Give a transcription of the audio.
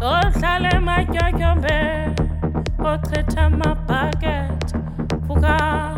ohlale matyotyombe my amabhakethi Fuka.